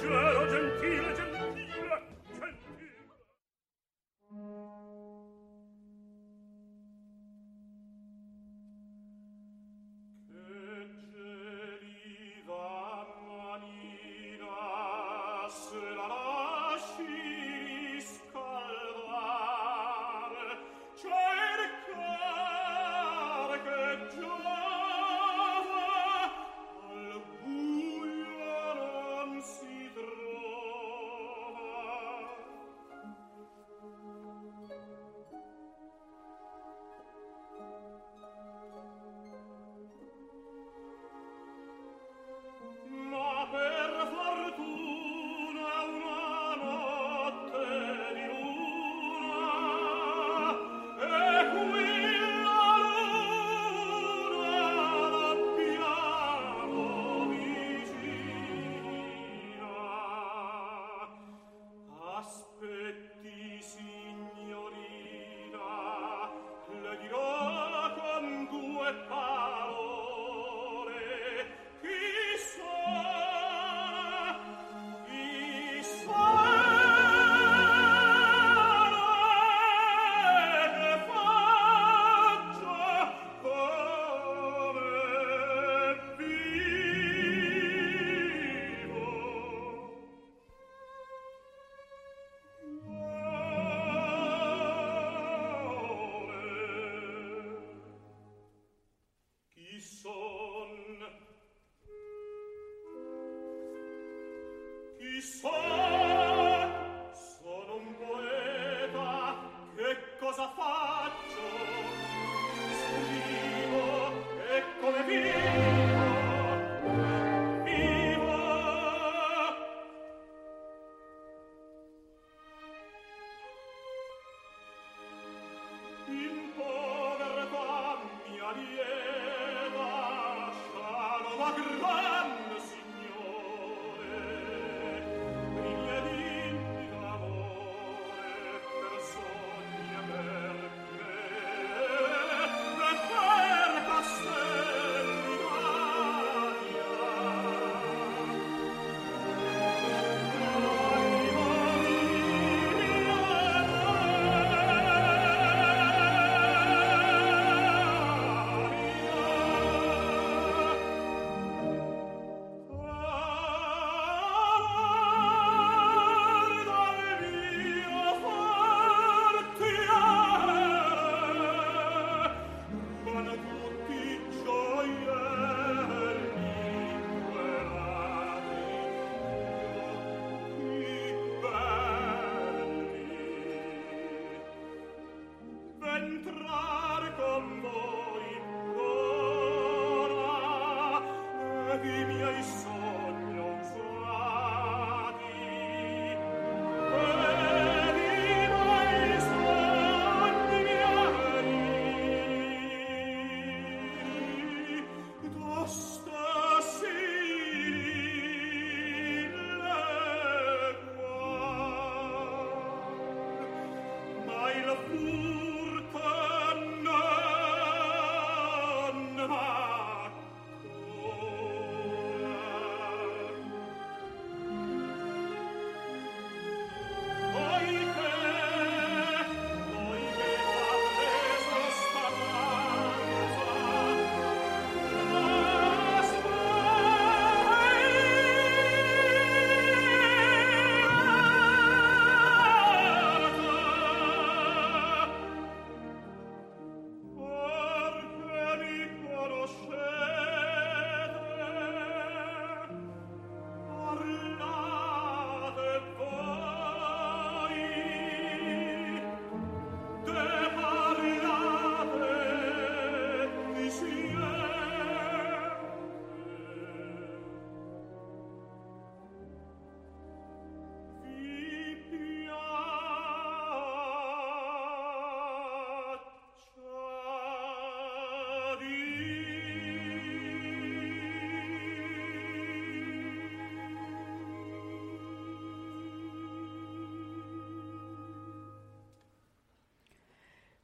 leggero, gentile,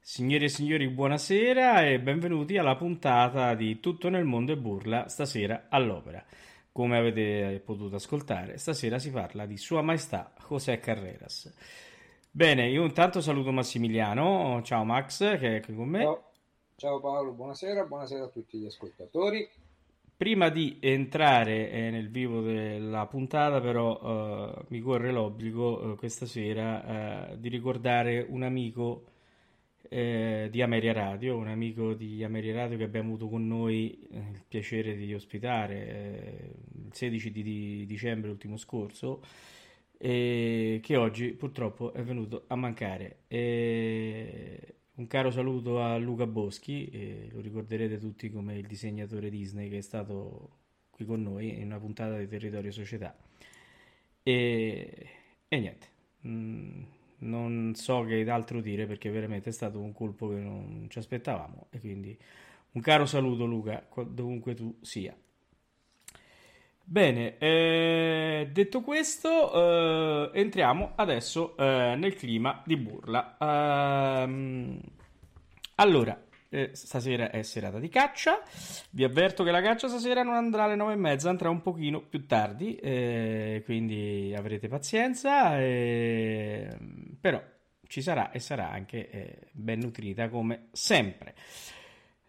Signore e signori, buonasera e benvenuti alla puntata di Tutto nel mondo e burla stasera all'opera. Come avete potuto ascoltare, stasera si parla di Sua Maestà José Carreras. Bene, io intanto saluto Massimiliano. Ciao Max, che è qui con me. Ciao, Ciao Paolo, buonasera, buonasera a tutti gli ascoltatori. Prima di entrare eh, nel vivo della puntata, però, eh, mi corre l'obbligo eh, questa sera eh, di ricordare un amico eh, di Ameria Radio, un amico di Ameria Radio che abbiamo avuto con noi eh, il piacere di ospitare eh, il 16 di, di dicembre ultimo scorso e che oggi purtroppo è venuto a mancare. E un caro saluto a Luca Boschi, lo ricorderete tutti come il disegnatore Disney che è stato qui con noi in una puntata di Territorio Società. E, e niente. Mm, non so che altro dire perché veramente è stato un colpo che non ci aspettavamo e quindi un caro saluto Luca dovunque tu sia. Bene, eh, detto questo, eh, entriamo adesso eh, nel clima di burla. Ehm, allora, eh, stasera è serata di caccia. Vi avverto che la caccia stasera non andrà alle nove e mezza, andrà un pochino più tardi, eh, quindi avrete pazienza. Eh, però ci sarà e sarà anche eh, ben nutrita come sempre.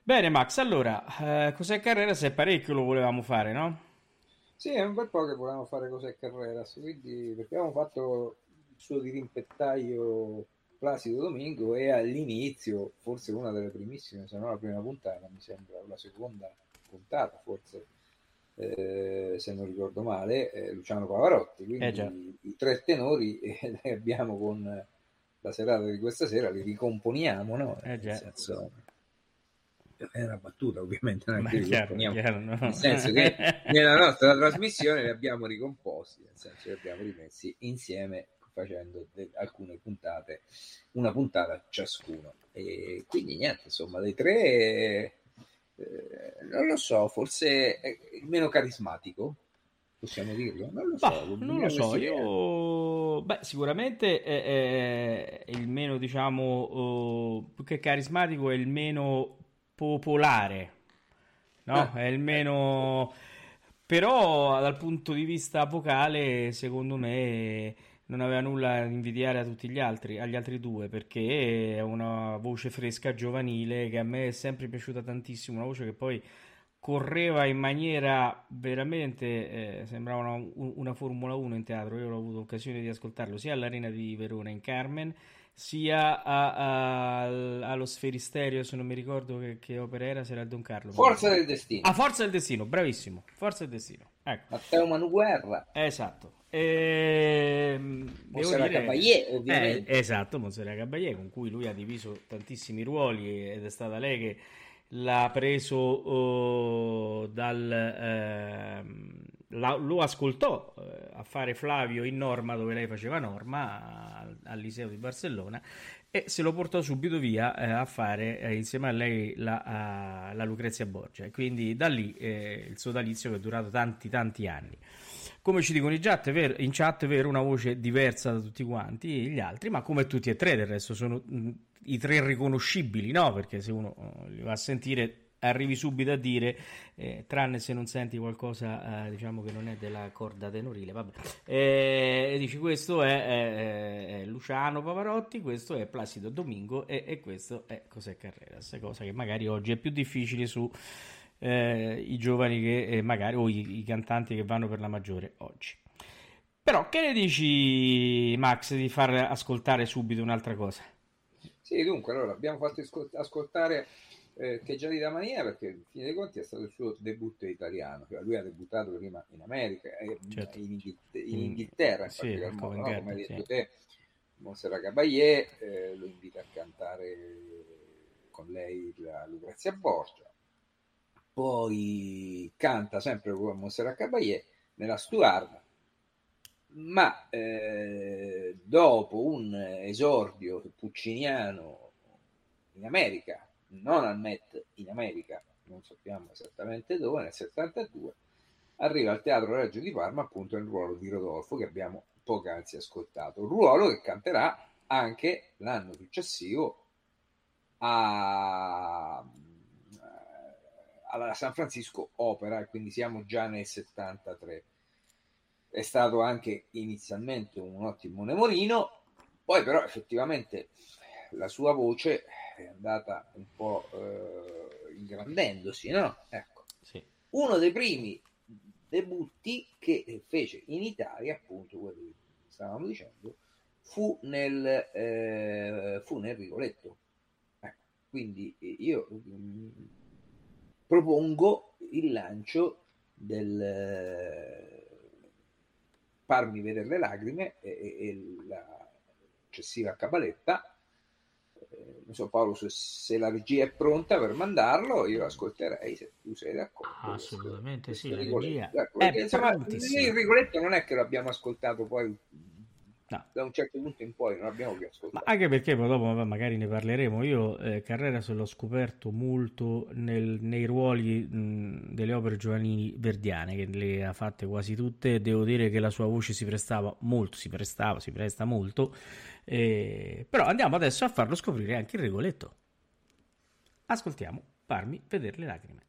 Bene, Max, allora, eh, cos'è Carrera? Se parecchio lo volevamo fare, no? Sì, è un bel po' che volevamo fare cos'è Carreras, quindi perché abbiamo fatto il suo dirimpettaio Placido Domingo e all'inizio, forse una delle primissime, se non la prima puntata, mi sembra, la seconda puntata forse, eh, se non ricordo male, eh, Luciano Pavarotti, quindi eh i, tre tenori eh, li abbiamo con la serata di questa sera, li ricomponiamo, no? Eh senso, è una battuta ovviamente, non è che chiaro, chiaro, no. nel senso che nella nostra trasmissione li abbiamo ricomposti, nel senso che li abbiamo rimessi insieme facendo de- alcune puntate, una puntata ciascuno. E quindi niente, insomma, dei tre, eh, non lo so, forse è il meno carismatico, possiamo dirlo? Non lo so. Bah, non lo so, io... Beh, sicuramente è, è, il meno, diciamo, uh, più che carismatico, è il meno popolare, no? Eh, è il meno... Però dal punto di vista vocale, secondo me non aveva nulla da invidiare a tutti gli altri, agli altri due, perché è una voce fresca, giovanile, che a me è sempre piaciuta tantissimo, una voce che poi correva in maniera veramente, eh, sembrava una, una, Formula 1 in teatro, io ho avuto occasione di ascoltarlo sia all'Arena di Verona in Carmen, sia a, a, allo Sferisterio, se non mi ricordo che, che, opera era, se era il Don Carlo. Forza del Destino. Ah, Forza del Destino, bravissimo, Forza del Destino. Ecco. Matteo Manuguerra. Esatto. E, ehm, Monserrat dire, Caballé, ovviamente. Eh, esatto, Monserrat Caballé, con cui lui ha diviso tantissimi ruoli ed è stata lei che l'ha preso oh, dal... Eh, la, lo ascoltò eh, a fare Flavio in Norma dove lei faceva Norma al, al Liceo di Barcellona e se lo portò subito via eh, a fare eh, insieme a lei la, a, la Lucrezia Borgia quindi da lì eh, il sodalizio che è durato tanti tanti anni come ci dicono in chat, vero, in chat, vero, una voce diversa da tutti quanti gli altri, ma come tutti e tre del resto sono mh, i tre riconoscibili, no? Perché se uno uh, li va a sentire arrivi subito a dire, eh, tranne se non senti qualcosa eh, diciamo che non è della corda tenorile, vabbè. Eh, dici questo è, è, è, Luciano Pavarotti, questo è Placido Domingo e, e questo è Cos'è Carreras, cosa che magari oggi è più difficile su eh, i giovani che eh, magari o i, i, cantanti che vanno per la maggiore oggi. Però che ne dici Max di far ascoltare subito un'altra cosa? Sì, dunque, allora abbiamo fatto ascoltare eh, di da mania perché in fin dei conti è stato il suo debutto italiano, cioè, lui ha debuttato prima in America e certo. in, Inghilterra, in Inghilterra in sì, modo, no? come hai detto sì. te, Monserrat Caballé eh, lo invita a cantare con lei la Lucrezia Borgia poi canta sempre con Monserrat Caballé nella Stuart, ma eh, dopo un esordio pucciniano in America, non al Met in America, non sappiamo esattamente dove, nel 72, arriva al Teatro Reggio di Parma appunto nel ruolo di Rodolfo che abbiamo poc'anzi ascoltato, ruolo che canterà anche l'anno successivo a, alla San Francisco Opera e quindi siamo già nel 73. È stato anche inizialmente un ottimo nemorino, poi però effettivamente la sua voce è andata un po' eh, ingrandendosi, no? Ecco. Sì. Uno dei primi debutti che fece in Italia, appunto, quello che stavamo dicendo, fu nel, eh, fu nel Rigoletto. Ecco, quindi io mm, propongo il lancio del eh, Farmi vedere le lacrime e, e la successiva cabaletta. Eh, non so Paolo se, se, la regia è pronta per mandarlo io ascolterei se tu sei d'accordo. Ah, assolutamente questo, sì la regia. ecco, è insomma, il Rigoletto non è che l'abbiamo ascoltato poi No. Da un certo punto in poi non abbiamo più ascoltato. Ma anche perché poi dopo magari ne parleremo. Io eh, Carrera se l'ho scoperto molto nel, nei ruoli mh, delle opere giovanili verdiane, che le ha fatte quasi tutte. Devo dire che la sua voce si prestava molto, si prestava, si presta molto. Eh, però andiamo adesso a farlo scoprire anche il Regoletto. Ascoltiamo, farmi vedere le lacrime.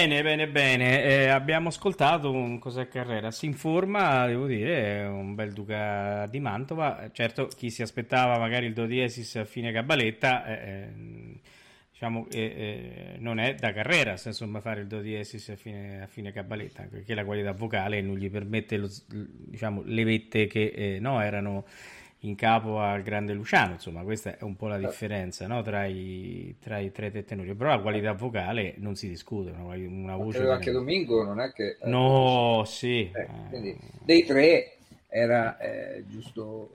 Bene, bene, bene. Eh, abbiamo ascoltato un Cos'è Carrera. Si informa, devo dire, un bel Duca di Mantova. Certo, chi si aspettava magari il do diesis a fine cabaletta, eh, eh diciamo, eh, eh, non è da Carrera, insomma, fare il do diesis a fine, a fine cabaletta, perché la qualità vocale non gli permette lo, diciamo, le vette che eh, no, erano in capo al grande Luciano, insomma questa è un po' la certo. differenza no? tra, i, tra, i, tre tenori, però la qualità vocale non si discute, no? una voce... Ma anche Domingo non è che... No, sì. Eh, quindi, dei tre era eh, giusto...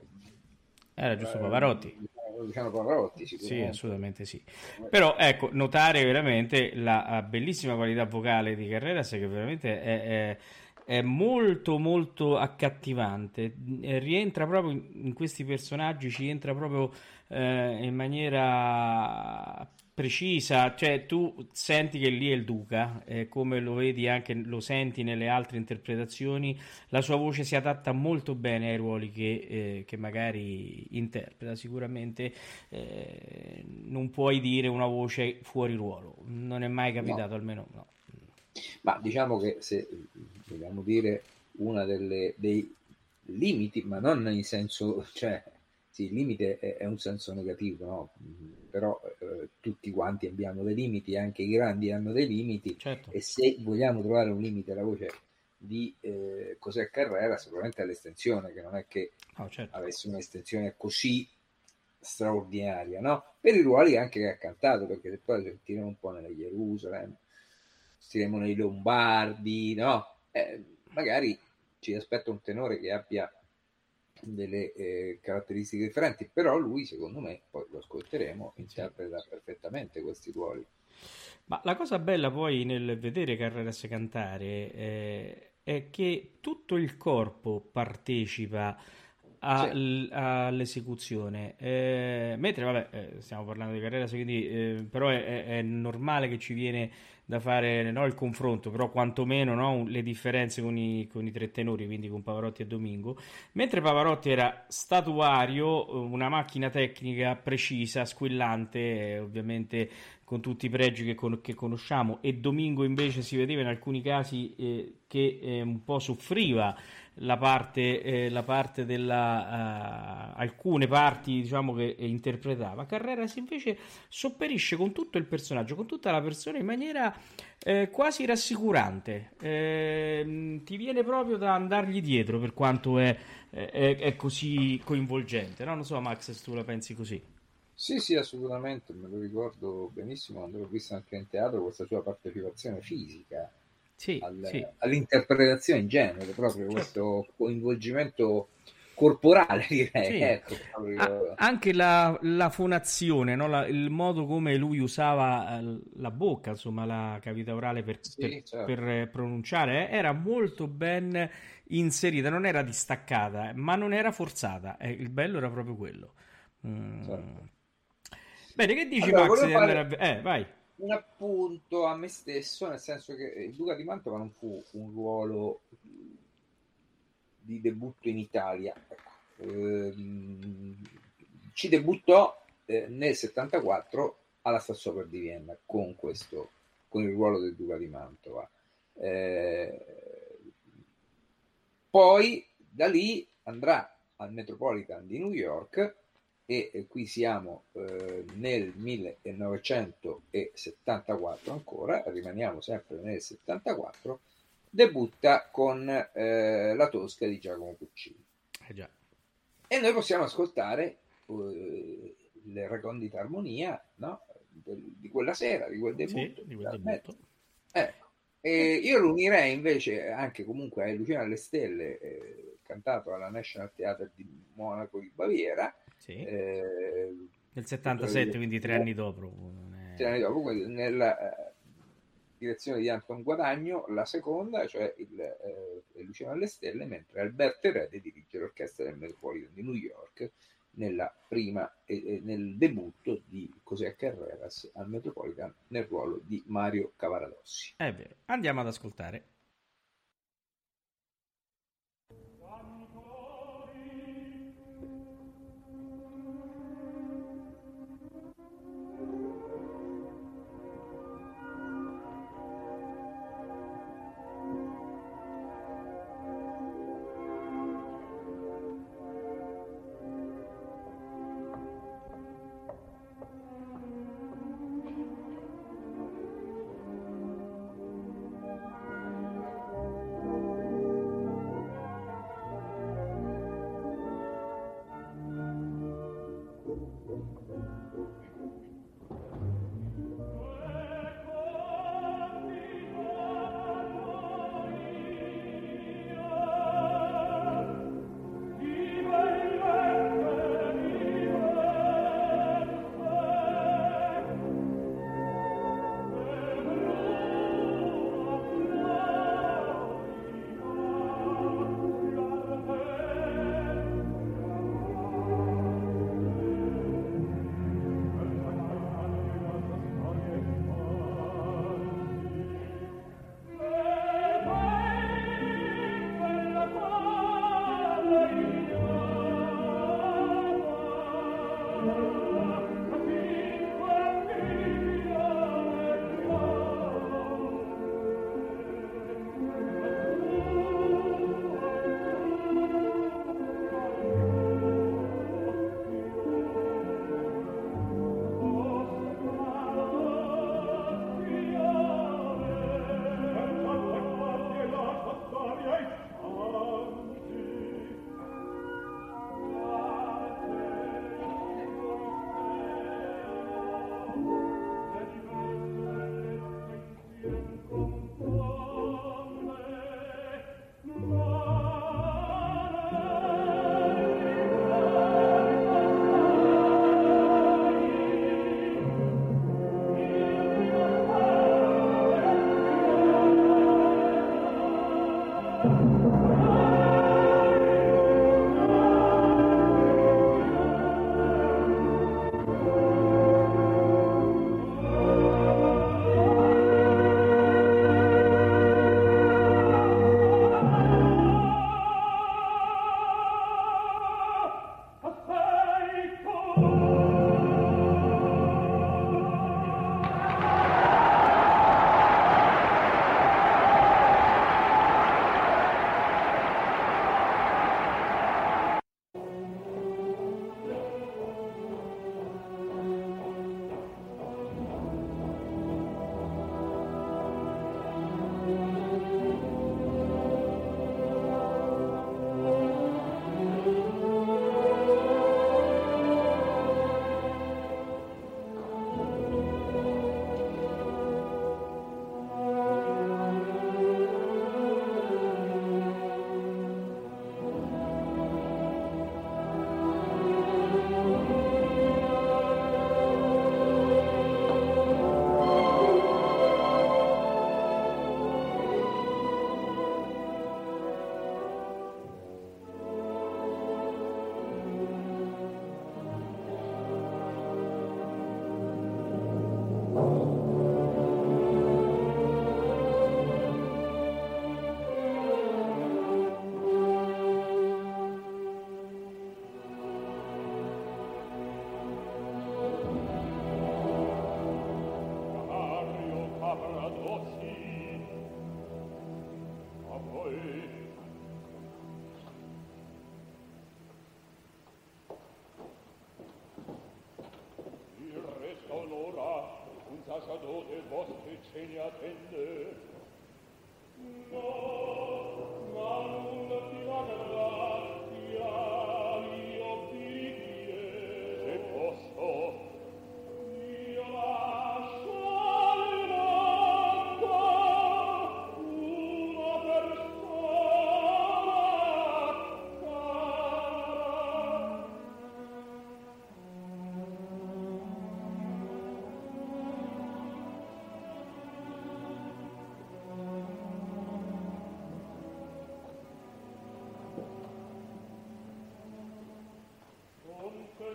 Era giusto Pavarotti. Luciano Pavarotti, Sì, assolutamente sì. Però ecco, notare veramente la bellissima qualità vocale di Carreras che veramente è, è è molto molto accattivante. Eh, rientra proprio in, questi personaggi ci entra proprio eh, in maniera precisa. Cioè tu senti che lì è il duca eh, come lo vedi anche lo senti nelle altre interpretazioni. La sua voce si adatta molto bene ai ruoli che, eh, che magari interpreta. Sicuramente eh, non puoi dire una voce fuori ruolo. Non è mai capitato no. almeno no ma diciamo che se vogliamo dire una delle, dei limiti, ma non in senso, cioè, sì, il limite è, è un senso negativo, no? però eh, tutti quanti abbiamo dei limiti, anche i grandi hanno dei limiti certo. e se vogliamo trovare un limite alla voce di eh, Cos'è Carrera, sicuramente è l'estensione, che non è che oh, certo. avesse un'estensione così straordinaria, no? Per i ruoli anche che ha cantato, perché se poi sentiremo un po' nelle Gerusalemme, sentiremo nei Lombardi, no? Eh, magari ci aspetta un tenore che abbia delle eh, caratteristiche differenti, però lui, secondo me, poi lo ascolteremo, interpreta perfettamente questi ruoli. Ma la cosa bella poi nel vedere Carreras cantare eh, è che tutto il corpo partecipa a, sì. all'esecuzione. Eh, mentre, vabbè, eh, stiamo parlando di Carreras, quindi, eh, però è, è, normale che ci viene da fare no, il confronto, però quantomeno no, le differenze con i, con i, tre tenori, quindi con Pavarotti e Domingo. Mentre Pavarotti era statuario, una macchina tecnica precisa, squillante, eh, ovviamente con tutti i pregi che, con, che, conosciamo, e Domingo invece si vedeva in alcuni casi eh, che eh, un po' soffriva la parte, eh, la parte della uh, alcune parti diciamo che interpretava. Carreras invece sopperisce con tutto il personaggio con tutta la persona in maniera eh, quasi rassicurante. Eh, ti viene proprio da andargli dietro per quanto è, è, è così coinvolgente no? non so Max se tu la pensi così. Sì, sì, assolutamente, me lo ricordo benissimo quando l'ho visto anche in teatro, questa sua partecipazione fisica sì, al, sì. all'interpretazione in genere, proprio certo. questo coinvolgimento corporale, direi. Sì. Ecco, ah, anche la, la fonazione, no? la, il modo come lui usava eh, la bocca, insomma, la cavità orale per, per, certo. per pronunciare, eh, era molto ben inserita, non era distaccata, ma non era forzata. Eh, il bello era proprio quello. Mm. Certo. Bene, che dici allora, Max? Fare... Eh, vai un appunto a me stesso, nel senso che il Duca di Mantova non fu un ruolo di debutto in Italia. Ecco. Ehm, ci debuttò eh, nel 74 alla Staatsoper di Vienna con questo, con il ruolo del Duca di Mantova. Eh, poi da lì andrà al Metropolitan di New York e, e qui siamo eh, nel 1974 ancora, rimaniamo sempre nel 74, debutta con eh, La Tosca di Giacomo Puccini. Eh e noi possiamo ascoltare eh, le recondite armonia no? di quella sera, di quel debutto. Sì, di quel debutto. Ecco. E io lo unirei invece anche comunque a Luciana alle Stelle, eh, cantato alla National Theatre di Monaco di Baviera. Sì. Eh, Nel 77, quindi tre anni dopo. Tre anni dopo, nella eh, direzione di Anton Guadagno, la seconda, cioè il, eh, Luciano alle Stelle, mentre Alberto Erede dirige l'orchestra del Metropolitan di New York nella prima, eh, nel debutto di José Carreras al Metropolitan nel ruolo di Mario Cavaradossi. È vero, andiamo ad ascoltare.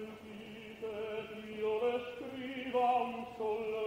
sentite, io le scriva un sol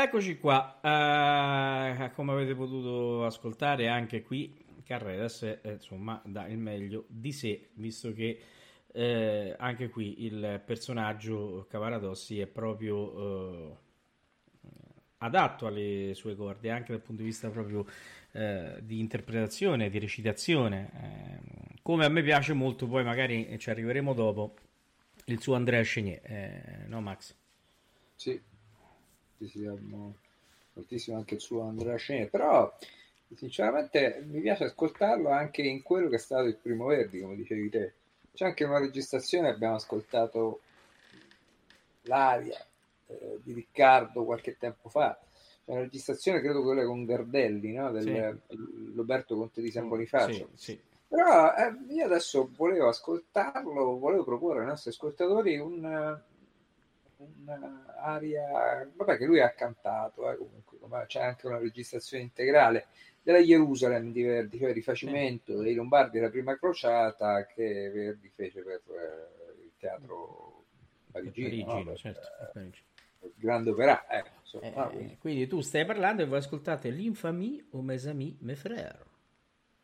Eccoci qua, uh, come avete potuto ascoltare anche qui Carreras eh, insomma dà il meglio di sé, visto che eh, anche qui il personaggio Cavaradossi è proprio eh, adatto alle sue corde, anche dal punto di vista proprio eh, di interpretazione, di recitazione, come a me piace molto, poi magari ci arriveremo dopo, il suo Andrea Chenier, no Max? Amo moltissimo anche il suo Andrea Scene, però sinceramente mi piace ascoltarlo anche in quello che è stato il primo Verdi, come dicevi te. C'è anche una registrazione, abbiamo ascoltato l'aria eh, di Riccardo qualche tempo fa, c'è una registrazione credo quella con Gardelli, no? Del, sì. Roberto Conte di San mm, Bonifacio. Sì, sì. Però eh, io adesso volevo ascoltarlo, volevo proporre ai nostri ascoltatori un, un'aria, vabbè che lui ha cantato, eh, comunque, c'è anche una registrazione integrale della Gerusalemme di Verdi, cioè rifacimento dei Lombardi della prima crociata che Verdi fece per eh, il teatro parigino, parigino no? certo, il grande opera. Eh, insomma, eh, quindi tu stai parlando e voi ascoltate l'Infamie o Mes Amis, Mes Frères.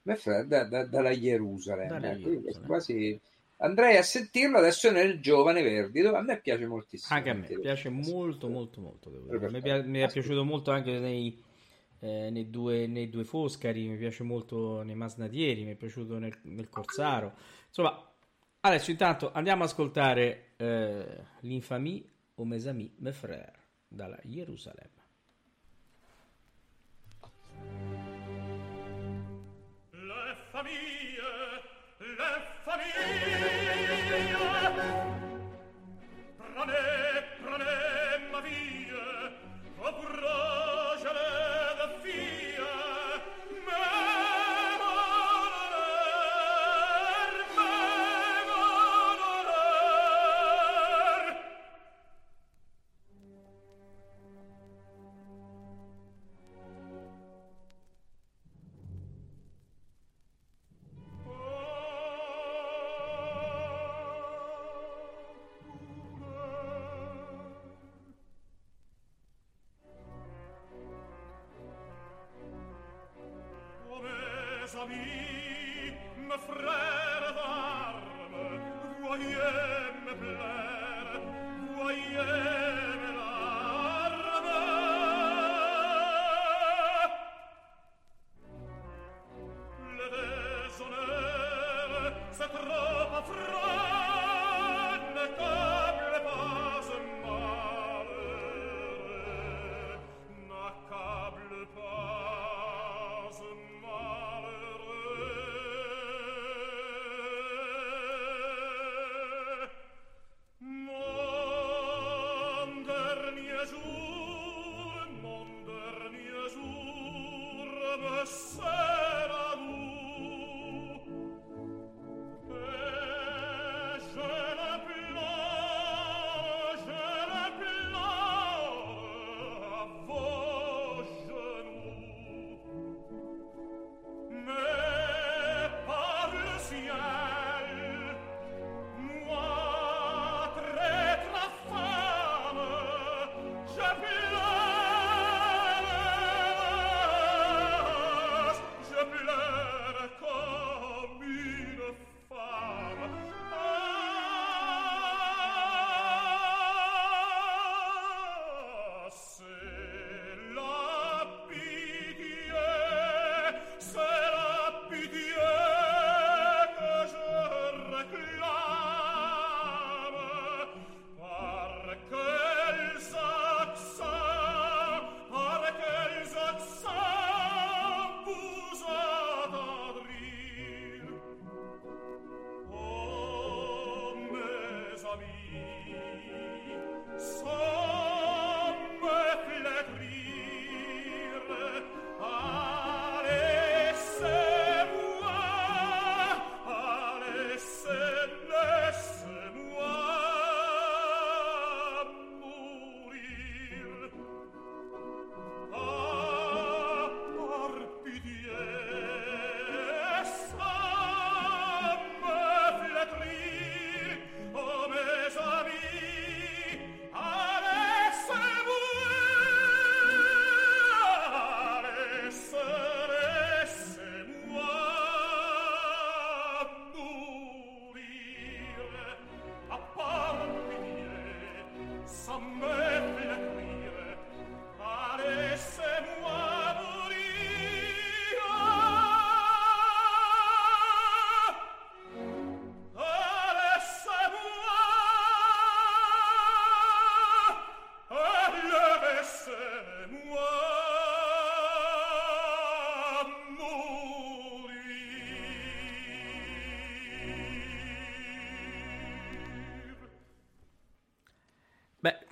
Mes Frères da, da, dalla Gerusalemme, dalla Gerusalemme. quasi andrei a sentirlo adesso nel Giovane Verdi, dove a me piace moltissimo. Anche a me piace molto, molto, molto. Mi, pi- mi, è piaciuto molto anche nei, eh, nei, due, nei, due, Foscari, mi piace molto nei Masnadieri, mi è piaciuto nel, nel Corsaro. Insomma, adesso intanto andiamo ad ascoltare eh, l'Infamie o Mes Amis, Mes Frères dalla Gerusalemme. Le famiglie, le famiglie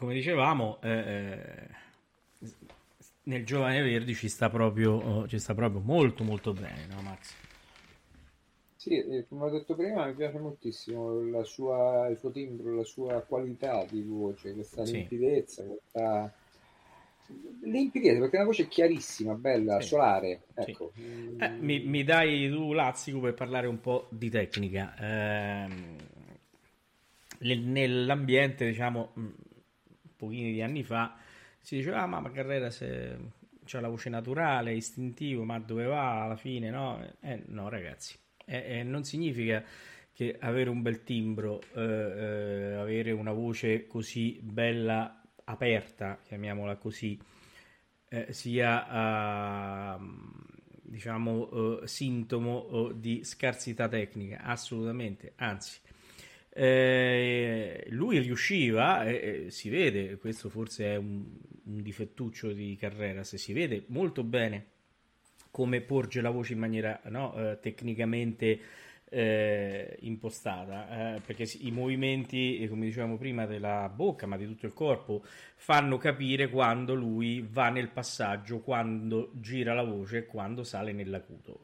come dicevamo, eh, eh, nel Giovane Verdi ci sta, proprio, oh, ci sta proprio molto molto bene, no Max? Sì, eh, come ho detto prima, mi piace moltissimo sua, il suo timbro, la sua qualità di voce, questa sì. limpidezza, questa limpidezza, perché è una voce chiarissima, bella, sì. solare. Ecco. Sì. Eh, mi, mi, dai tu Lazzico per parlare un po' di tecnica. Eh, nell'ambiente, diciamo, pochini di anni fa, si diceva, ah, ma Carrera se c'ha la voce naturale, istintivo, ma dove va alla fine, no? Eh, no, ragazzi, eh, eh, non significa che avere un bel timbro, eh, eh, avere una voce così bella, aperta, chiamiamola così, eh, sia diciamo sintomo di scarsità tecnica, assolutamente, anzi eh, lui riusciva, eh, si vede, questo forse è un, un difettuccio di carriera, se si vede molto bene come porge la voce in maniera no, eh, tecnicamente eh, impostata, eh, perché i movimenti, come dicevamo prima, della bocca, ma di tutto il corpo, fanno capire quando lui va nel passaggio, quando gira la voce e quando sale nell'acuto.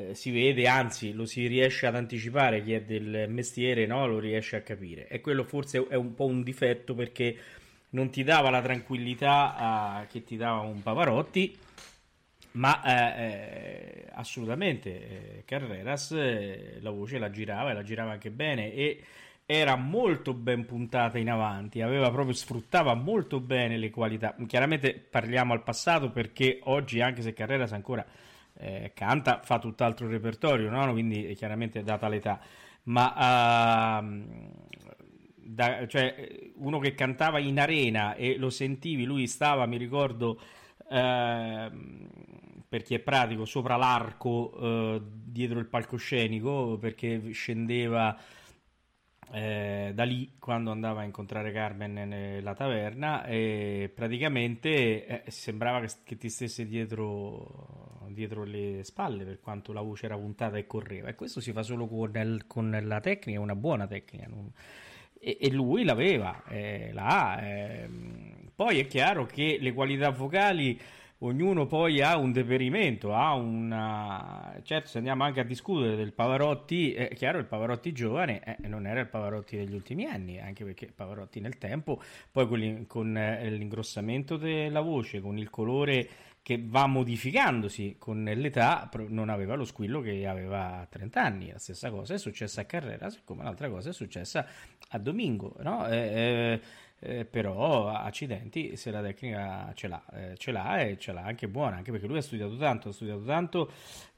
Eh, si vede, anzi lo si riesce ad anticipare, chi è del mestiere no? lo riesce a capire. E quello forse è un po' un difetto perché non ti dava la tranquillità uh, che ti dava un Pavarotti, ma eh, eh, assolutamente eh, Carreras eh, la voce la girava e la girava anche bene e era molto ben puntata in avanti, aveva proprio sfruttava molto bene le qualità. Chiaramente parliamo al passato perché oggi anche se Carreras ancora eh, canta, fa tutt'altro repertorio, no? quindi chiaramente data l'età, ma uh, da, cioè, uno che cantava in arena e lo sentivi, lui stava, mi ricordo, uh, per chi è pratico, sopra l'arco uh, dietro il palcoscenico perché scendeva eh, da lì quando andava a incontrare Carmen nella taverna e praticamente eh, sembrava che, che, ti stesse dietro, dietro, le spalle per quanto la voce era puntata e correva e questo si fa solo con, il, con la tecnica, una buona tecnica non... e, e, lui l'aveva, eh, la ha ehm. poi è chiaro che le qualità vocali ognuno poi ha un deperimento, ha una... Certo, se andiamo anche a discutere del Pavarotti, è chiaro, il Pavarotti giovane eh, non era il Pavarotti degli ultimi anni, anche perché Pavarotti nel tempo, poi con, con eh, l'ingrossamento della voce, con il colore che va modificandosi con l'età, non aveva lo squillo che aveva a 30 anni. La stessa cosa è successa a Carrera, come l'altra cosa è successa a Domingo, no? Eh, eh, però accidenti se la tecnica ce l'ha, eh, ce l'ha e ce l'ha anche buona, anche perché lui ha studiato tanto, ha studiato tanto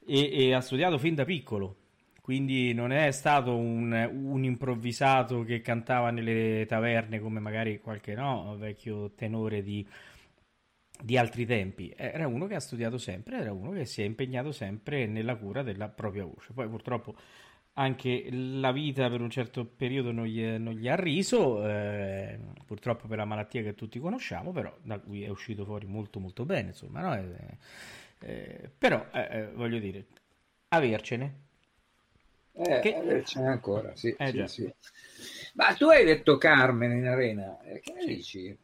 e, e ha studiato fin da piccolo. Quindi non è stato un, un, improvvisato che cantava nelle taverne come magari qualche no, vecchio tenore di, di altri tempi. Era uno che ha studiato sempre, era uno che si è impegnato sempre nella cura della propria voce. Poi purtroppo anche la vita per un certo periodo non gli, non gli ha riso, eh, purtroppo per la malattia che tutti conosciamo, però da cui è uscito fuori molto molto bene, insomma, no? eh, eh, però eh, eh, voglio dire, avercene. Eh, che... avercene ancora, sì, sì, sì, Ma tu hai detto Carmen in arena, che ne dici?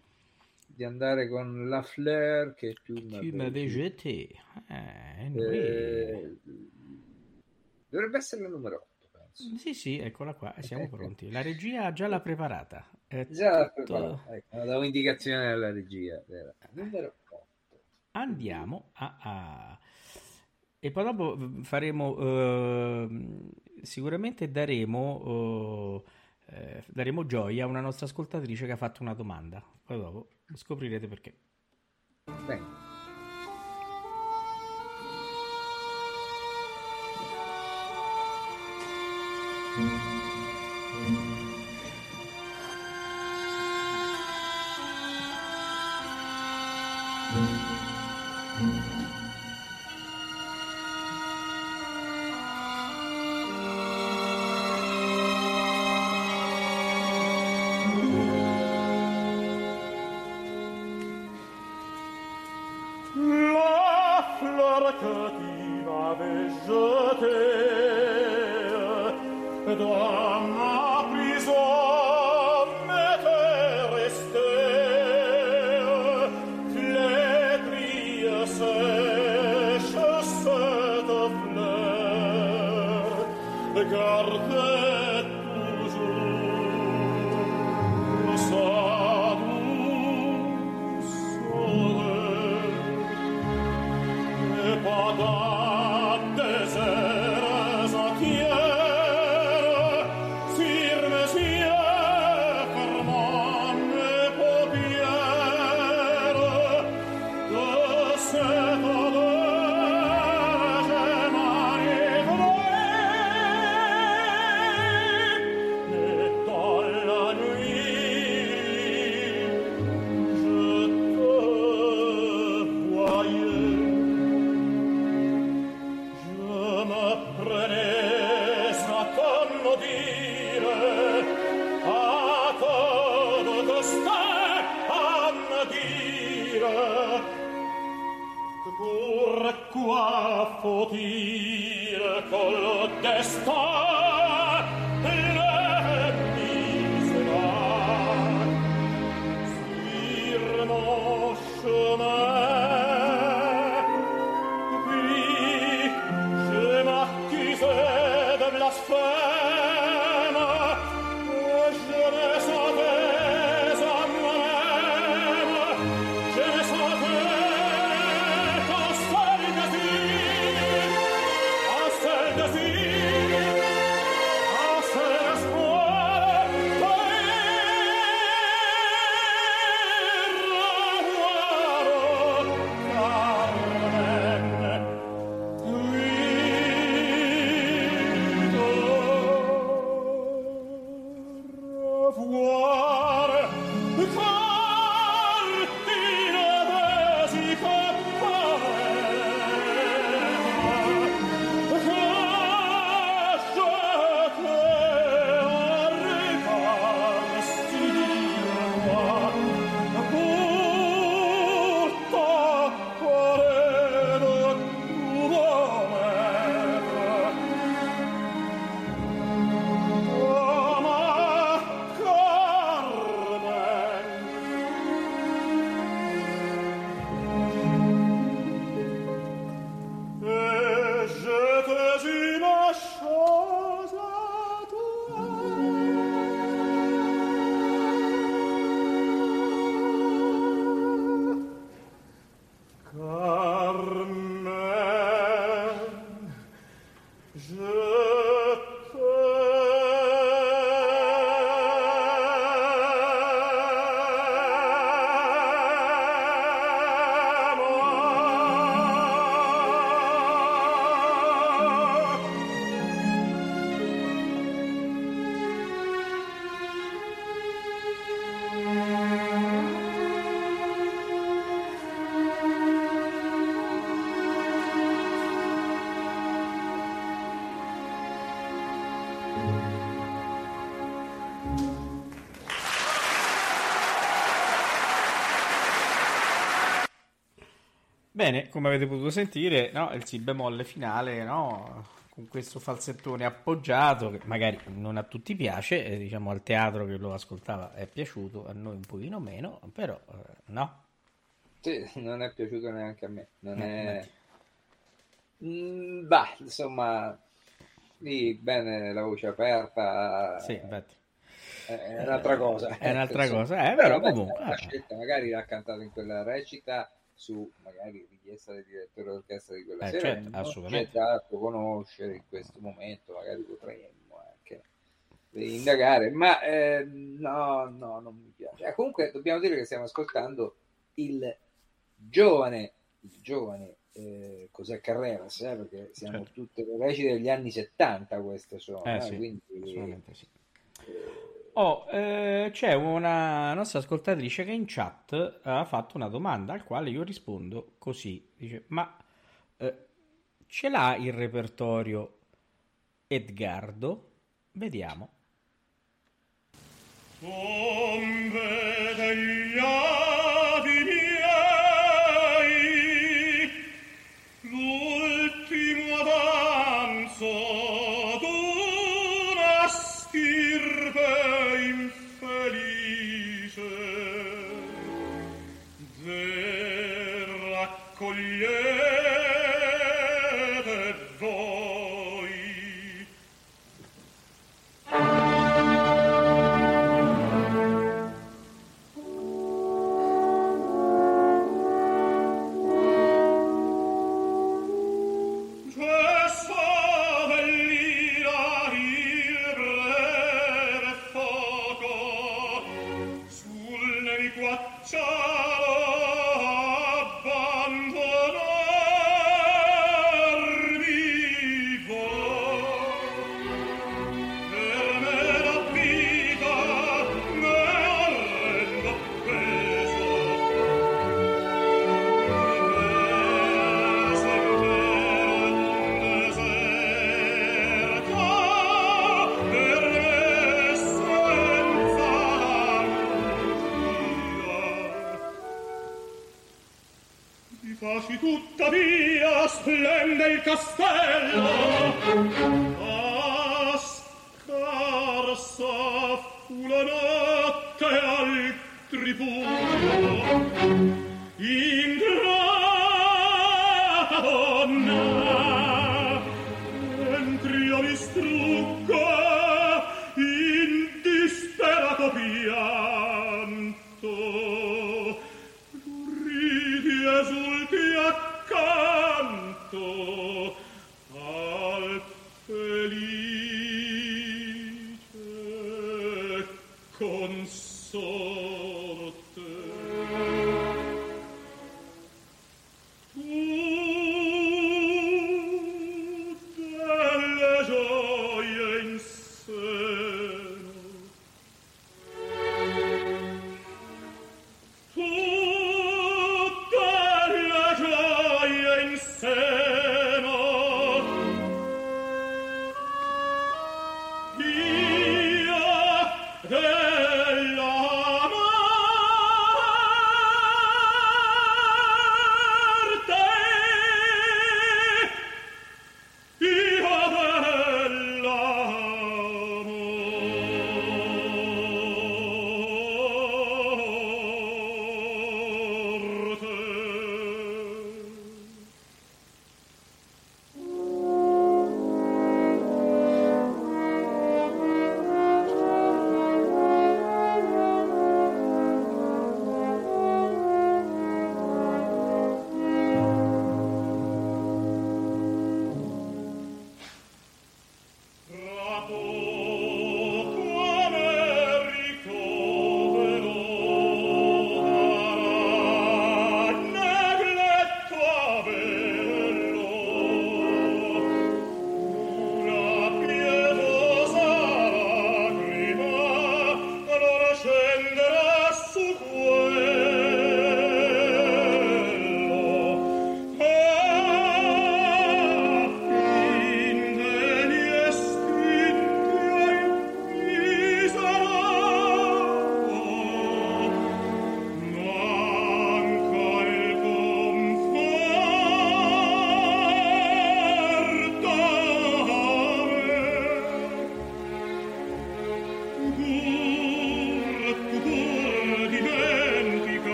Di andare con la Fleur che tu mi avete eh, Dovrebbe essere il numero 8. Sì, sì, eccola qua, siamo pronti. La regia ha già l'ha preparata. È già l'ha preparata, ecco, do un'indicazione alla regia. Numero 8. Andiamo a, a... E poi dopo faremo, eh, sicuramente daremo, eh, daremo gioia a una nostra ascoltatrice che ha fatto una domanda. Poi dopo scoprirete perché. Bene. Bene, come avete potuto sentire, no, il si bemolle finale, no, con questo falsettone appoggiato, che magari non a tutti piace, eh, diciamo al teatro che lo ascoltava è piaciuto, a noi un pochino meno, però eh, no. Sì, non è piaciuto neanche a me. Non Eh, è... Mm, bah, insomma, lì bene la voce aperta Sì, infatti. è è un'altra cosa. È un'altra cosa, eh, Però però beh, comunque, la eh. scelta magari l'ha cantato in quella recita su magari richiesta del direttore d'orchestra di quella Eh, sera. certo, assolutamente. dato conoscere in questo momento, magari potremmo anche indagare, ma eh, no, no, non mi piace. Eh, comunque dobbiamo dire che stiamo ascoltando il giovane, il giovane eh, José Carreras, eh, perché siamo Certo. tutte le recite degli anni 70 queste sono, Eh, eh, sì, quindi sì. Oh, eh, c'è una nostra ascoltatrice che in chat ha fatto una domanda al quale io rispondo così. Dice, ma eh, ce l'ha il repertorio Edgardo? Vediamo. Tombe degli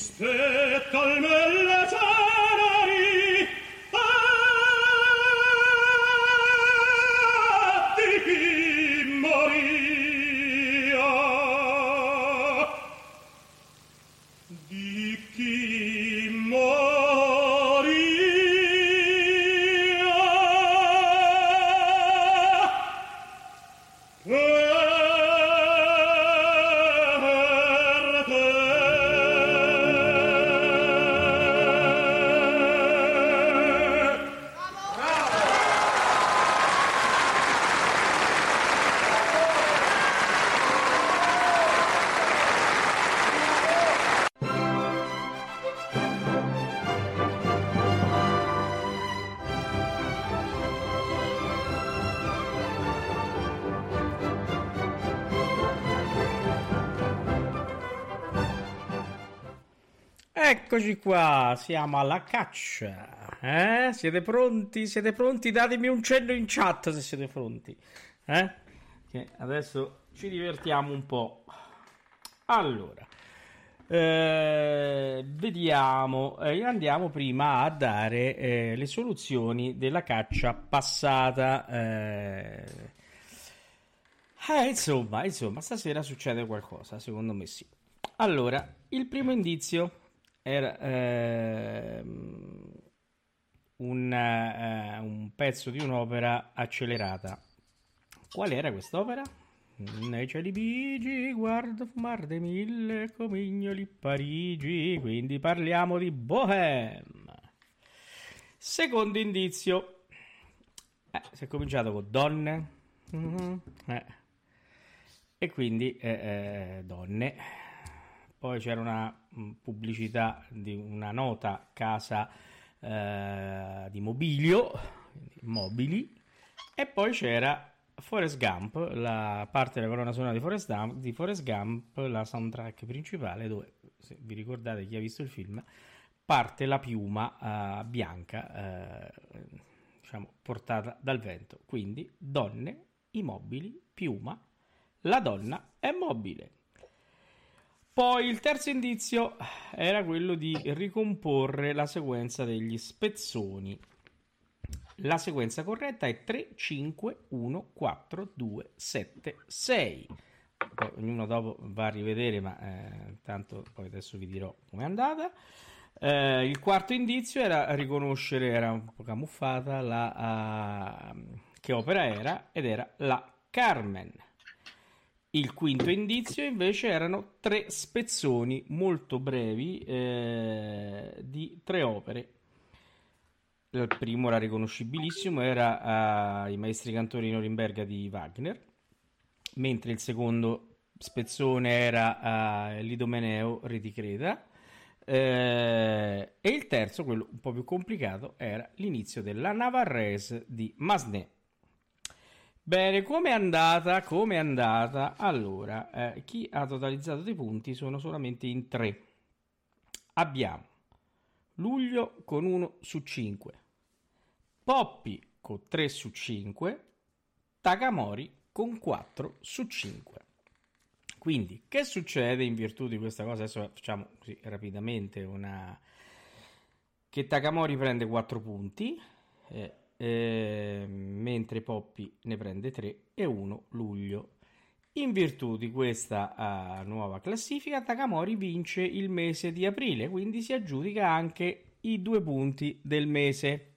Rispetto al melle Eccoci qua, siamo alla caccia. Eh? Siete pronti? Siete pronti? Datemi un cenno in chat se siete pronti. Eh? Adesso ci divertiamo un po'. Allora, eh, vediamo, eh, andiamo prima a dare eh, le soluzioni della caccia passata. Eh, eh, insomma, insomma, stasera succede qualcosa, secondo me sì. Allora, il primo indizio era ehm, un, eh, un pezzo di un'opera accelerata. Qual era quest'opera? Nei cieli bigi, guardo fumar de mille comignoli Parigi. Quindi parliamo di Bohème. Secondo indizio. Eh, si è cominciato con donne. Mhm, eh. E quindi eh, eh, donne. Poi c'era una pubblicità di una nota casa eh, di mobilio, mobili, e poi c'era Forrest Gump, la parte della colonna sonora di Forrest, Gump, di Forrest Gump, la soundtrack principale, dove, se vi ricordate chi ha visto il film, parte la piuma eh, bianca, eh, diciamo, portata dal vento. Quindi donne, i mobili, piuma, la donna è mobile. Poi il terzo indizio era quello di ricomporre la sequenza degli spezzoni. La sequenza corretta è 3, 5, 1, 4, 2, 7, 6. Poi ognuno dopo va a rivedere, ma eh, tanto poi adesso vi dirò com'è andata. Eh, il quarto indizio era riconoscere, era un po' camuffata, la, ah, che opera era ed era la Carmen. Il quinto indizio invece erano tre spezzoni molto brevi eh, di tre opere. Il primo era riconoscibilissimo, era eh, I maestri cantori di Norimberga di Wagner, mentre il secondo spezzone era eh, L'Idomeneo Re di Creta. eh, e il terzo, quello un po' più complicato, era l'inizio della Navarrese di Masné. Bene, come è andata? Come è andata? Allora, eh, chi ha totalizzato dei punti sono solamente in tre. Abbiamo Luglio con 1 su 5, Poppi con 3 su 5, Takamori con 4 su 5. Quindi, che succede in virtù di questa cosa? Adesso facciamo così rapidamente una... Che Takamori prende 4 punti, eh, eh, mentre Poppi ne prende 3 e 1 luglio. In virtù di questa ah, nuova classifica, Takamori vince il mese di aprile, quindi si aggiudica anche i due punti del mese.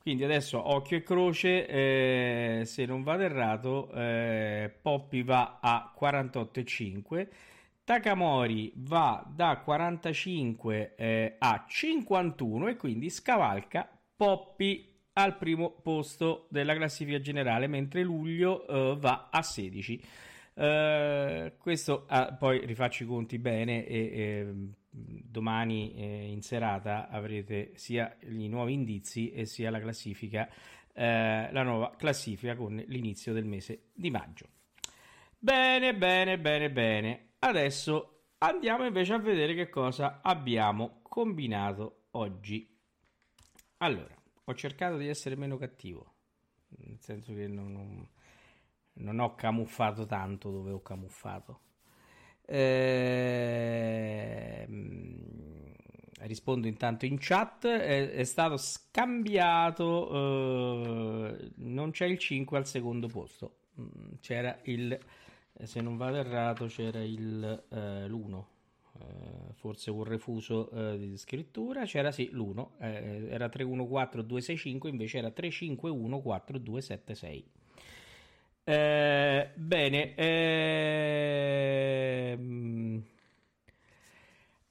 Quindi adesso occhio e croce, eh, se non vado errato, eh, Poppi va a 48,5, Takamori va da 45 eh, a 51 e quindi scavalca Poppi al primo posto della classifica generale, mentre Luglio eh, va a 16. Eh, questo ah, poi rifaccio i conti bene e eh, domani eh, in serata avrete sia i nuovi indizi e sia la classifica, eh, la nuova classifica con l'inizio del mese di maggio. Bene, bene, bene, bene. Adesso andiamo invece a vedere che cosa abbiamo combinato oggi. Allora, ho cercato di essere meno cattivo, nel senso che non, non- non ho camuffato tanto dove ho camuffato. Ehm, rispondo intanto in chat, è, è stato scambiato, eh, non c'è il 5 al secondo posto, mm, c'era il, se non vado errato, c'era il, eh, l'1, eh, forse un refuso eh, di scrittura, c'era sì l'1, eh, era 314265, invece era 35142276. Eh, bene, ehm,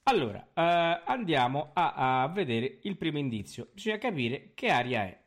allora eh, andiamo a, a vedere il primo indizio. Bisogna capire che aria è.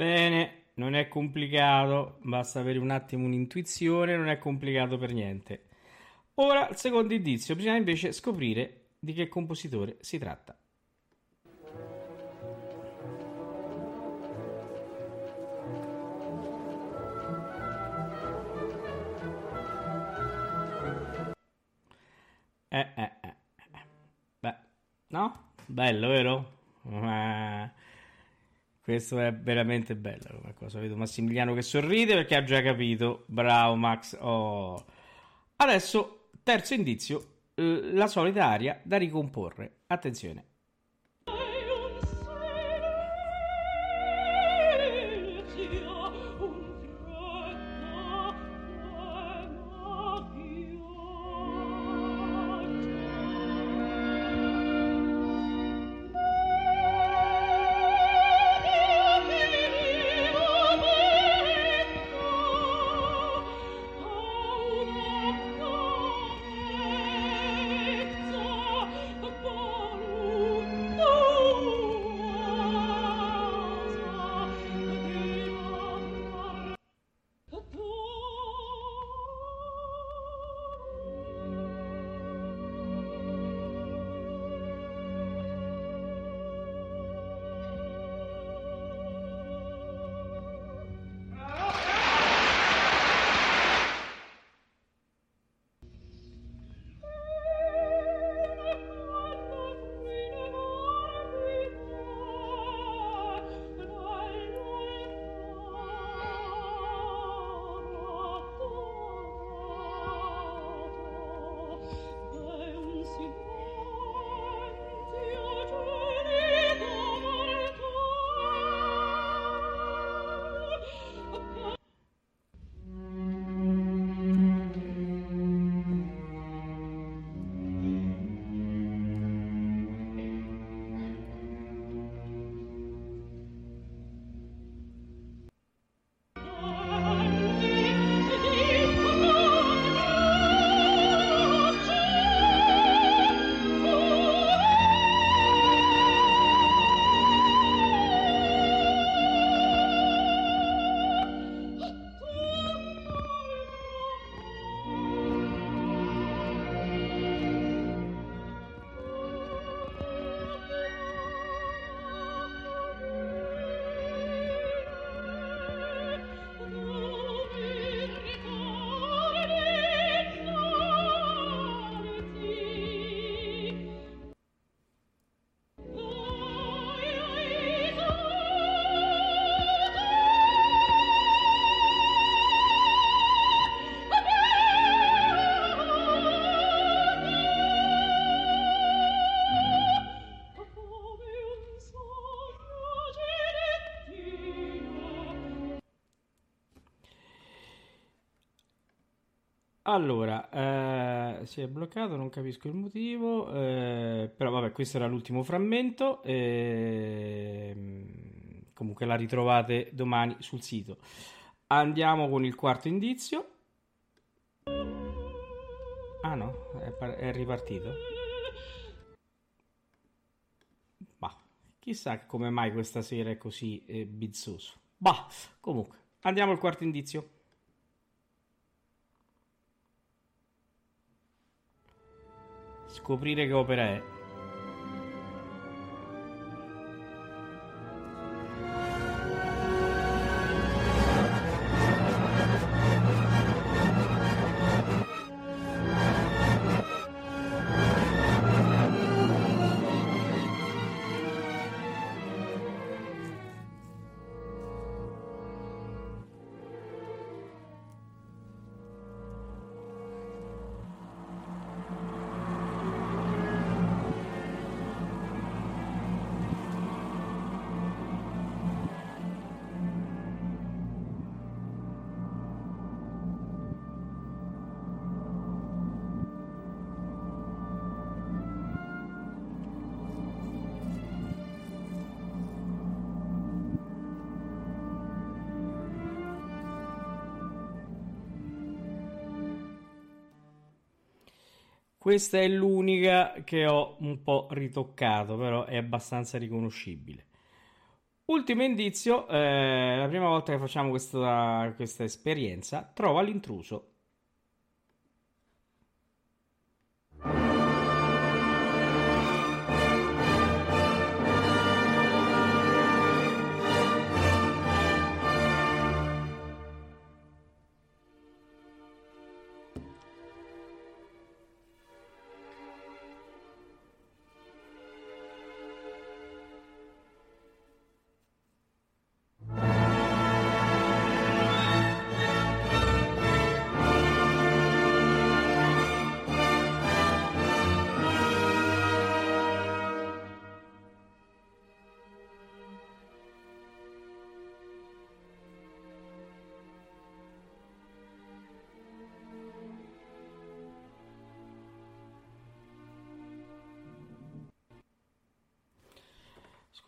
Bene, non è complicato, basta avere un attimo un'intuizione, non è complicato per niente. Ora, il secondo indizio, bisogna invece scoprire di che compositore si tratta. Eh, eh, eh. eh. Beh, no? Bello, vero? Questo è veramente bello come cosa. Vedo Massimiliano che sorride perché ha già capito. Bravo Max. Oh. Adesso, terzo indizio, la solita aria da ricomporre. Attenzione. Allora, eh, si è bloccato, non capisco il motivo, eh, però vabbè, questo era l'ultimo frammento. ehm, comunque la ritrovate domani sul sito. Andiamo con il quarto indizio. Ah no, è, par- è ripartito. Bah, chissà come mai questa sera è così eh, bizzoso. Bah, comunque, andiamo al quarto indizio. Scoprire che opera è. Questa è l'unica che ho un po' ritoccato, però è abbastanza riconoscibile. Ultimo indizio, eh, la prima volta che facciamo questa, questa esperienza, trova l'intruso.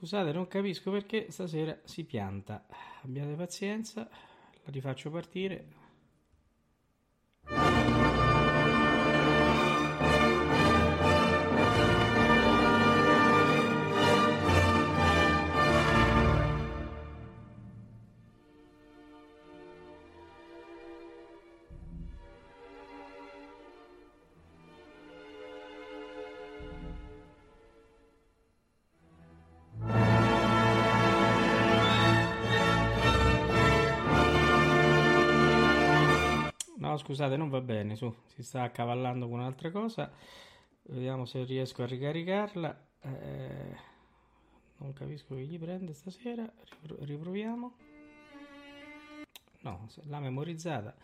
Scusate, non capisco perché stasera si pianta. Abbiate pazienza, la rifaccio partire. Scusate, non va bene, su, si sta accavallando con un'altra cosa. Vediamo se riesco a ricaricarla. Eh, non capisco che gli prende stasera. Ripro- riproviamo. No, l'ha memorizzata.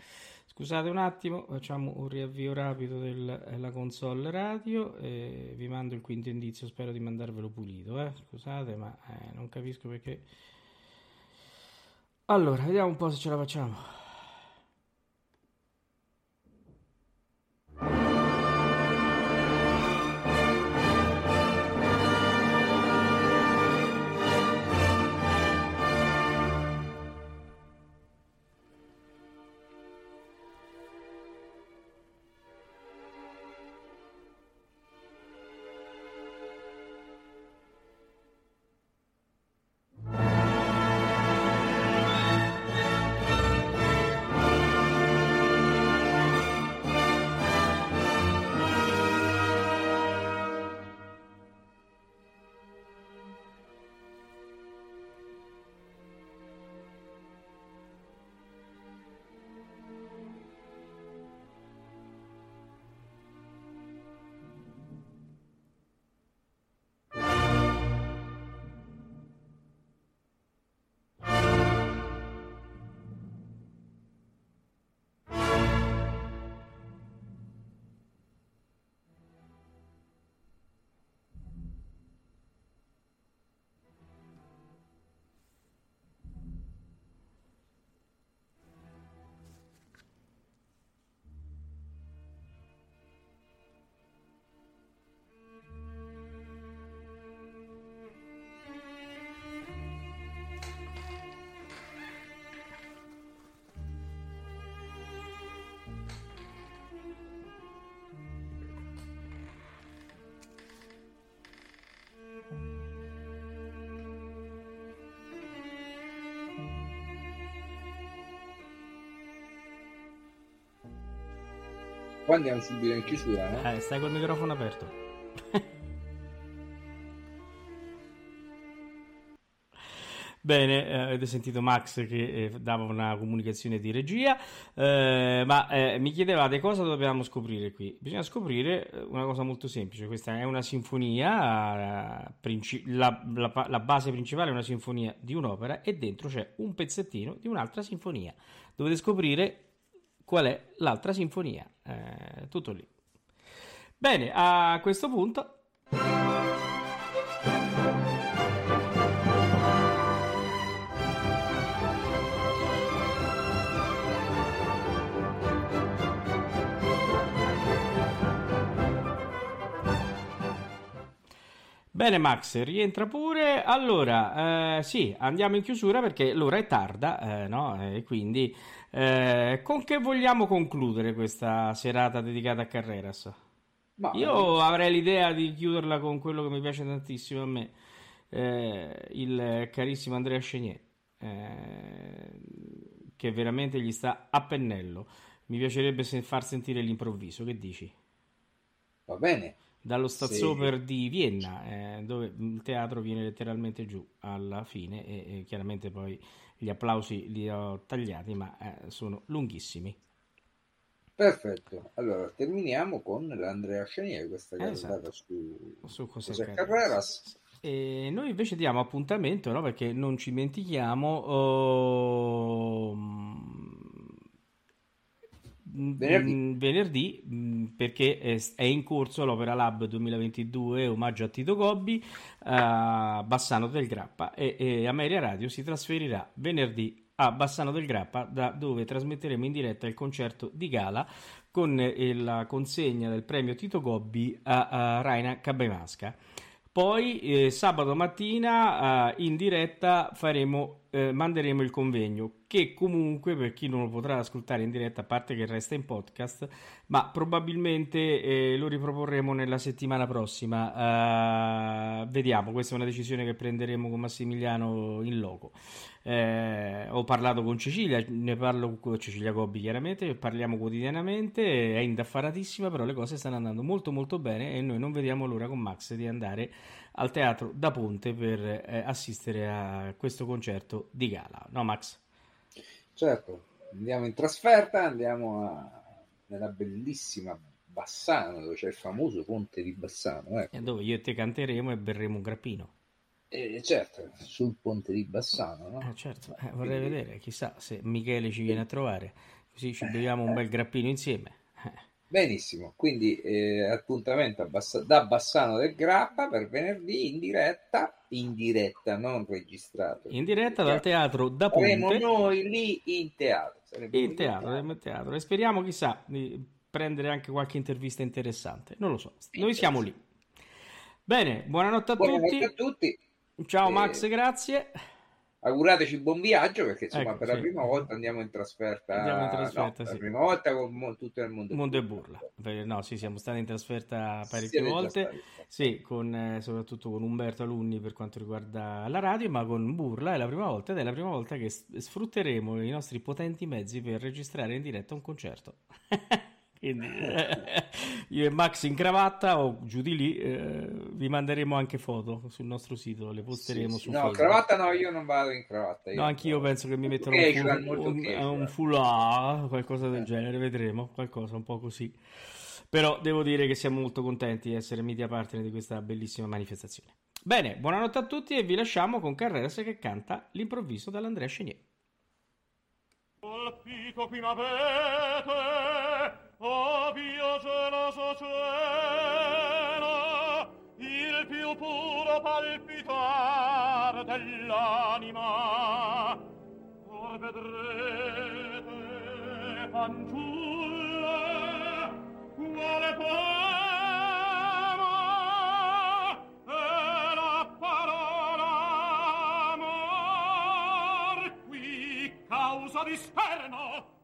Scusate un attimo, facciamo un riavvio rapido della console radio. e vi mando il quinto indizio, spero di mandarvelo pulito. Eh. Scusate, ma eh, non capisco perché. Allora, vediamo un po' se ce la facciamo. Qua andiamo subito in chiusura, no? Eh, stai col microfono aperto. Bene, eh, avete sentito Max che eh, dava una comunicazione di regia, eh, ma eh, mi chiedevate cosa dobbiamo scoprire qui. Bisogna scoprire eh, una cosa molto semplice, questa è una sinfonia, eh, princi- la, la- la base principale è una sinfonia di un'opera e dentro c'è un pezzettino di un'altra sinfonia. Dovete scoprire qual è l'altra sinfonia, Eh, tutto lì. Bene, a questo punto... Bene Max, rientra pure. Allora, eh, sì, andiamo in chiusura perché l'ora è tarda, eh, no? E quindi eh, con che vogliamo concludere questa serata dedicata a Carreras? Ma Io avrei l'idea di chiuderla con quello che mi piace tantissimo a me, eh, il carissimo Andrea Chenier, eh, che veramente gli sta a pennello. Mi piacerebbe se- far sentire l'improvviso, che dici? va bene. Dallo Sì. Staatsoper di Vienna, eh, dove il teatro viene letteralmente giù alla fine e, e chiaramente poi gli applausi li ho tagliati, ma eh, sono lunghissimi. Perfetto. Allora, terminiamo con l'Andrea Chenier, questa cantata esatto. su Su José José Carreras. Carreras. E noi invece diamo appuntamento, no? Perché non ci dimentichiamo. oh, mm, Venerdì. mm, venerdì, mm, perché è, in corso l'Opera Lab 2022 omaggio a Tito Gobbi a Bassano del Grappa e, e Ameria Radio si trasferirà venerdì a Bassano del Grappa da dove trasmetteremo in diretta il concerto di gala con eh, la consegna del premio Tito Gobbi a, a Raina Cabaimasca. Poi eh, sabato mattina eh, in diretta faremo, eh, manderemo il convegno che comunque per chi non lo potrà ascoltare in diretta, a parte che resta in podcast, ma probabilmente eh, lo riproporremo nella settimana prossima. Eh, vediamo, questa è una decisione che prenderemo con Massimiliano in loco. Eh, ho parlato con Cecilia, ne parlo con Cecilia Gobbi chiaramente, parliamo quotidianamente, è indaffaratissima, però le cose stanno andando molto molto bene e noi non vediamo l'ora con Max di andare al teatro da Ponte per eh, assistere a questo concerto di gala. No Max? Certo, andiamo in trasferta, andiamo a- nella bellissima Bassano, dove c'è il famoso ponte di Bassano. ecco. E dove io e te canteremo e berremo un grappino. E certo, sul ponte di Bassano, no? Eh, certo, eh, vorrei vedere, chissà se Michele ci viene a trovare, così ci beviamo un bel grappino insieme. Benissimo, quindi eh, appuntamento a Bassa- da Bassano del Grappa per venerdì in diretta, in diretta, non registrato. In diretta dal teatro da Saremo Ponte. noi lì in teatro. Saremo In teatro, in teatro. E speriamo, chissà, di prendere anche qualche intervista interessante. Non lo so. Noi siamo lì. Bene, buonanotte a Buonanotte tutti. a tutti. Ciao Eh, Max, grazie. Augurateci buon viaggio perché insomma Ecco, per la sì. prima volta andiamo in trasferta. Andiamo in no, trasferta, la sì. prima volta con mo- tutto il mondo. Mondo e burla. No, sì, siamo stati in trasferta parecchie già volte. Sì, con, eh, soprattutto con Umberto Alunni per quanto riguarda la radio, ma con Burla è la prima volta ed è la prima volta che s- sfrutteremo i nostri potenti mezzi per registrare in diretta un concerto. Quindi eh, io e Max in cravatta o giù di lì eh, vi manderemo anche foto sul nostro sito, le posteremo Sì, sì. su No, Facebook. cravatta no, io non vado in cravatta. No, anch'io penso che mi metterò Ok, un, full, un, eh, un foulard, qualcosa del genere, vedremo, qualcosa un po' così. Però devo dire che siamo molto contenti di essere media partner di questa bellissima manifestazione. Bene, buonanotte a tutti e vi lasciamo con Carreras che canta l'improvviso dall'Andrea Chenier. Colpito qui m'avete, Dio geloso cielo, il più puro palpitar dell'anima. Or vedrete, fanciulle, quale fama causa di sperno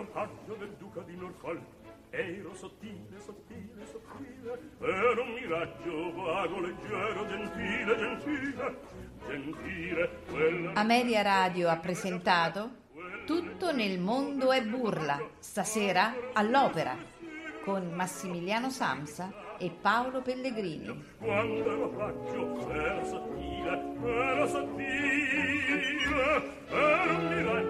rampaggio del duca di Norfolk. Ero sottile, sottile, sottile ero un miraggio vago, leggero, gentile, gentile gentile quella... Ameria Radio ha presentato Tutto nel mondo è burla. Stasera all'opera con Massimiliano Samsa e Paolo Pellegrini. quando ero raggio ero sottile ero sottile ero un miraggio